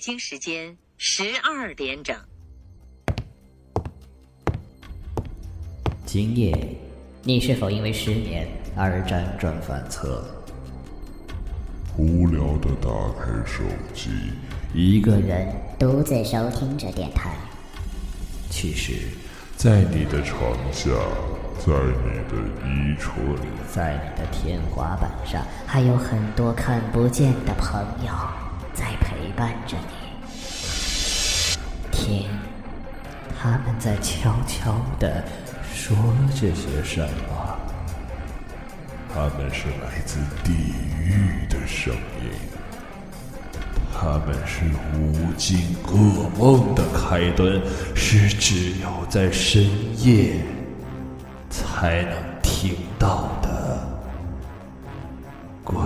京时间十二点整。今夜，你是否因为失眠而辗转反侧？无聊的打开手机，一个人独自收听着电台。其实，在你的床下，在你的衣橱里，在你的天花板上，还有很多看不见的朋友伴着你。听，他们在悄悄地说着些什么？他们是来自地狱的声音，他们是无尽噩梦的开端，是只有在深夜才能听到的鬼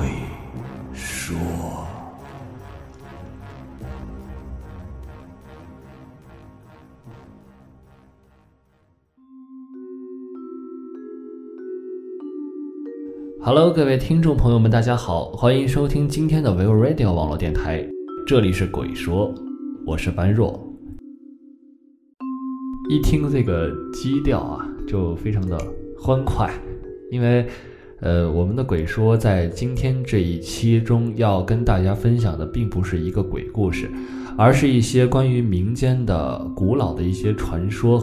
Hello，各位听众朋友们，大家好，欢迎收听今天的 Vivo Radio 网络电台，这里是鬼说，我是般若。一听这个基调啊，就非常的欢快，因为，呃，我们的鬼说在今天这一期中要跟大家分享的，并不是一个鬼故事，而是一些关于民间的古老的一些传说，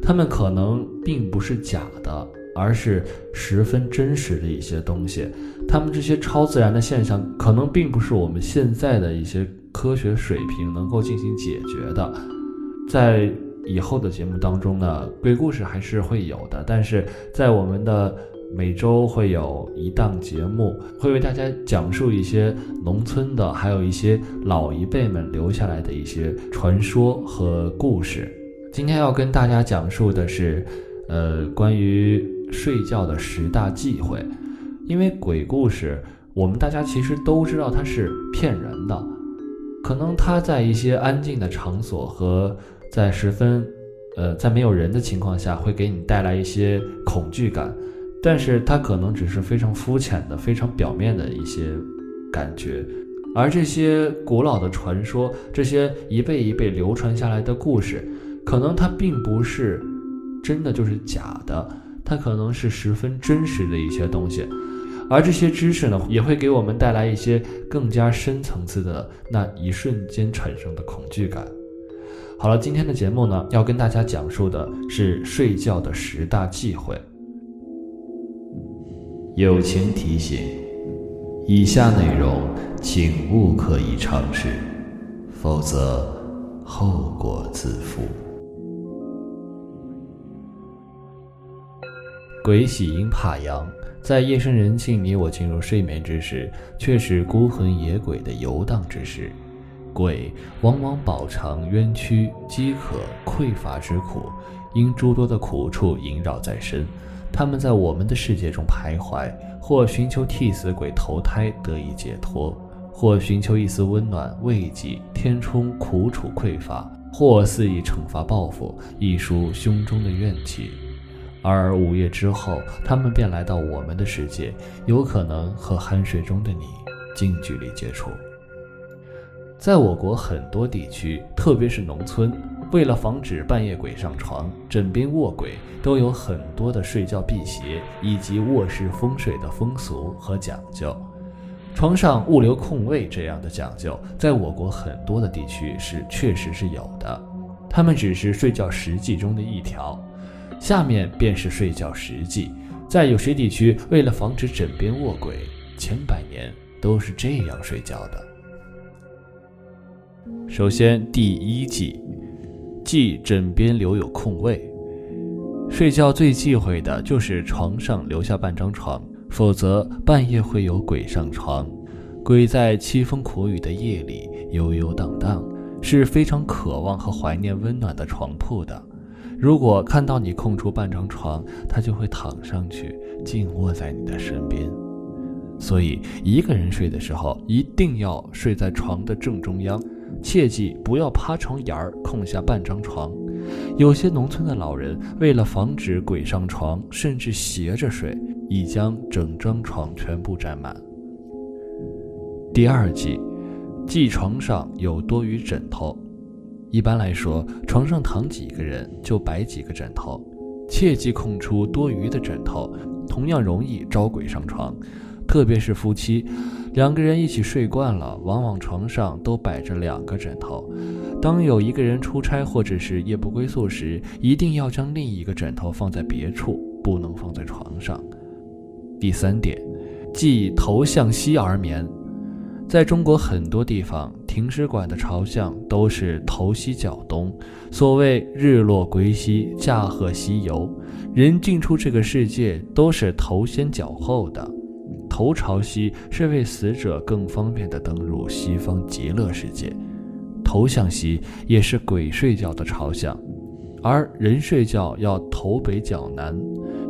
他们可能并不是假的。而是十分真实的一些东西，他们这些超自然的现象，可能并不是我们现在的一些科学水平能够进行解决的。在以后的节目当中呢，鬼故事还是会有的，但是在我们的每周会有一档节目，会为大家讲述一些农村的，还有一些老一辈们留下来的一些传说和故事。今天要跟大家讲述的是，呃，关于。睡觉的十大忌讳，因为鬼故事，我们大家其实都知道它是骗人的，可能它在一些安静的场所和在十分，呃，在没有人的情况下，会给你带来一些恐惧感，但是它可能只是非常肤浅的、非常表面的一些感觉，而这些古老的传说，这些一辈一辈流传下来的故事，可能它并不是真的就是假的。它可能是十分真实的一些东西，而这些知识呢，也会给我们带来一些更加深层次的那一瞬间产生的恐惧感。好了，今天的节目呢，要跟大家讲述的是睡觉的十大忌讳。友情提醒：以下内容请勿刻意尝试，否则后果自负。鬼喜阴怕阳，在夜深人静、你我进入睡眠之时，却是孤魂野鬼的游荡之时。鬼往往饱尝冤屈、饥渴、匮乏之苦，因诸多的苦处萦绕在身，他们在我们的世界中徘徊，或寻求替死鬼投胎得以解脱，或寻求一丝温暖慰藉填充苦楚匮乏，或肆意惩罚报复，一抒胸中的怨气。而午夜之后，他们便来到我们的世界，有可能和酣睡中的你近距离接触。在我国很多地区，特别是农村，为了防止半夜鬼上床、枕边卧鬼，都有很多的睡觉辟邪以及卧室风水的风俗和讲究。床上物留空位这样的讲究，在我国很多的地区是确实是有的，他们只是睡觉实际中的一条。下面便是睡觉实际，在有些地区，为了防止枕边卧鬼，千百年都是这样睡觉的。首先，第一忌，忌枕边留有空位。睡觉最忌讳的就是床上留下半张床，否则半夜会有鬼上床。鬼在凄风苦雨的夜里悠悠荡荡，是非常渴望和怀念温暖的床铺的。如果看到你空出半张床，他就会躺上去，静卧在你的身边。所以，一个人睡的时候，一定要睡在床的正中央，切记不要趴床沿儿空下半张床。有些农村的老人为了防止鬼上床，甚至斜着睡，已将整张床全部占满。第二忌，即床上有多余枕头。一般来说，床上躺几个人就摆几个枕头，切忌空出多余的枕头，同样容易招鬼上床。特别是夫妻两个人一起睡惯了，往往床上都摆着两个枕头。当有一个人出差或者是夜不归宿时，一定要将另一个枕头放在别处，不能放在床上。第三点，忌头向西而眠。在中国很多地方，停尸馆的朝向都是头西脚东。所谓日落归西，驾鹤西游，人进出这个世界都是头先脚后的。头朝西是为死者更方便地登入西方极乐世界，头向西也是鬼睡觉的朝向，而人睡觉要头北脚南，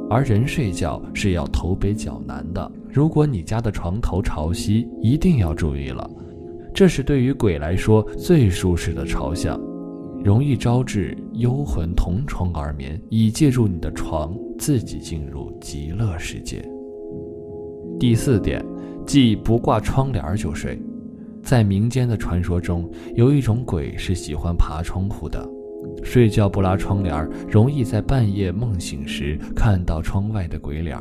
而人睡觉是要头北脚南的。如果你家的床头朝西，一定要注意了，这是对于鬼来说最舒适的朝向，容易招致幽魂同床而眠，以借助你的床自己进入极乐世界。第四点，即不挂窗帘就睡。在民间的传说中，有一种鬼是喜欢爬窗户的，睡觉不拉窗帘，容易在半夜梦醒时看到窗外的鬼脸。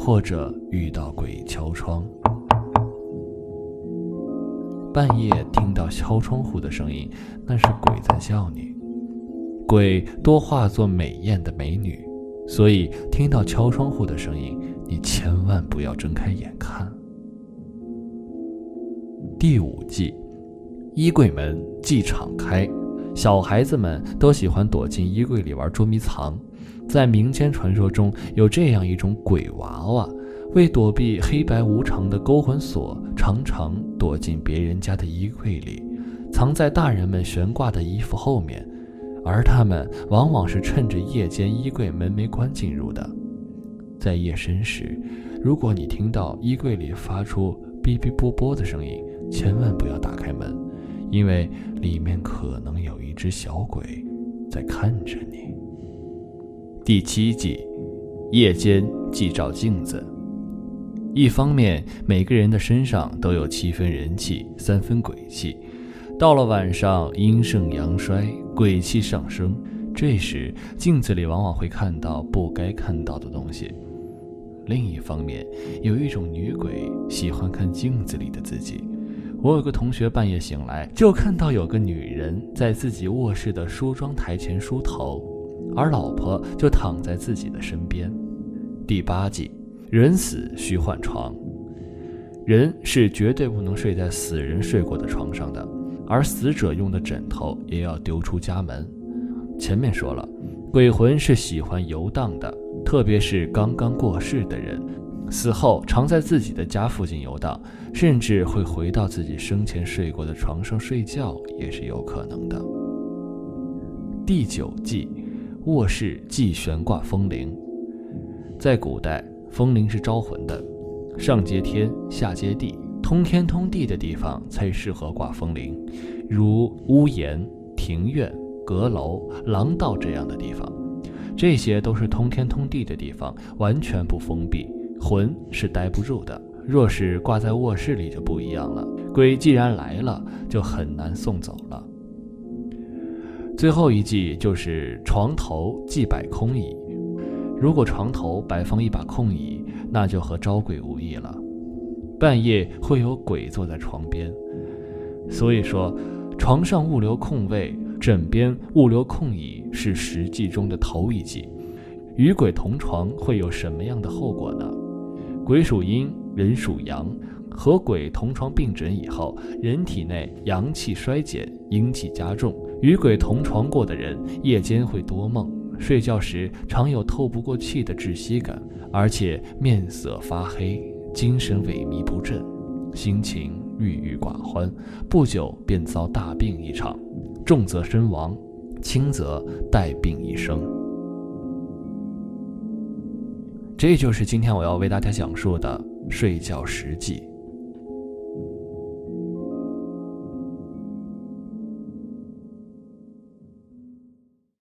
或者遇到鬼敲窗，半夜听到敲窗户的声音，那是鬼在叫你。鬼多化作美艳的美女，所以听到敲窗户的声音，你千万不要睁开眼看。第五计，衣柜门即敞开，小孩子们都喜欢躲进衣柜里玩捉迷藏。在民间传说中有这样一种鬼娃娃，为躲避黑白无常的勾魂锁，常常躲进别人家的衣柜里，藏在大人们悬挂的衣服后面，而他们往往是趁着夜间衣柜门没关进入的。在夜深时，如果你听到衣柜里发出哔哔啵啵的声音，千万不要打开门，因为里面可能有一只小鬼在看着你。第七计，夜间忌照镜子。一方面，每个人的身上都有七分人气，三分鬼气。到了晚上，阴盛阳衰，鬼气上升。这时，镜子里往往会看到不该看到的东西。另一方面，有一种女鬼喜欢看镜子里的自己。我有个同学半夜醒来，就看到有个女人在自己卧室的梳妆台前梳头。而老婆就躺在自己的身边。第八集，人死需换床。人是绝对不能睡在死人睡过的床上的，而死者用的枕头也要丢出家门。前面说了，鬼魂是喜欢游荡的，特别是刚刚过世的人，死后常在自己的家附近游荡，甚至会回到自己生前睡过的床上睡觉，也是有可能的。第九计。卧室忌悬挂风铃。在古代，风铃是招魂的，上接天，下接地，通天通地的地方才适合挂风铃，如屋檐、庭院、阁楼、廊道这样的地方，这些都是通天通地的地方，完全不封闭，魂是待不住的。若是挂在卧室里就不一样了，鬼既然来了，就很难送走了。最后一计就是床头忌摆空椅。如果床头摆放一把空椅，那就和招鬼无异了。半夜会有鬼坐在床边，所以说，床上物留空位，枕边物留空椅是实际中的头一计。与鬼同床会有什么样的后果呢？鬼属阴，人属阳，和鬼同床并枕以后，人体内阳气衰减，阴气加重。与鬼同床过的人，夜间会多梦，睡觉时常有透不过气的窒息感，而且面色发黑，精神萎靡不振，心情郁郁寡欢，不久便遭大病一场，重则身亡，轻则带病一生。这就是今天我要为大家讲述的睡觉实际。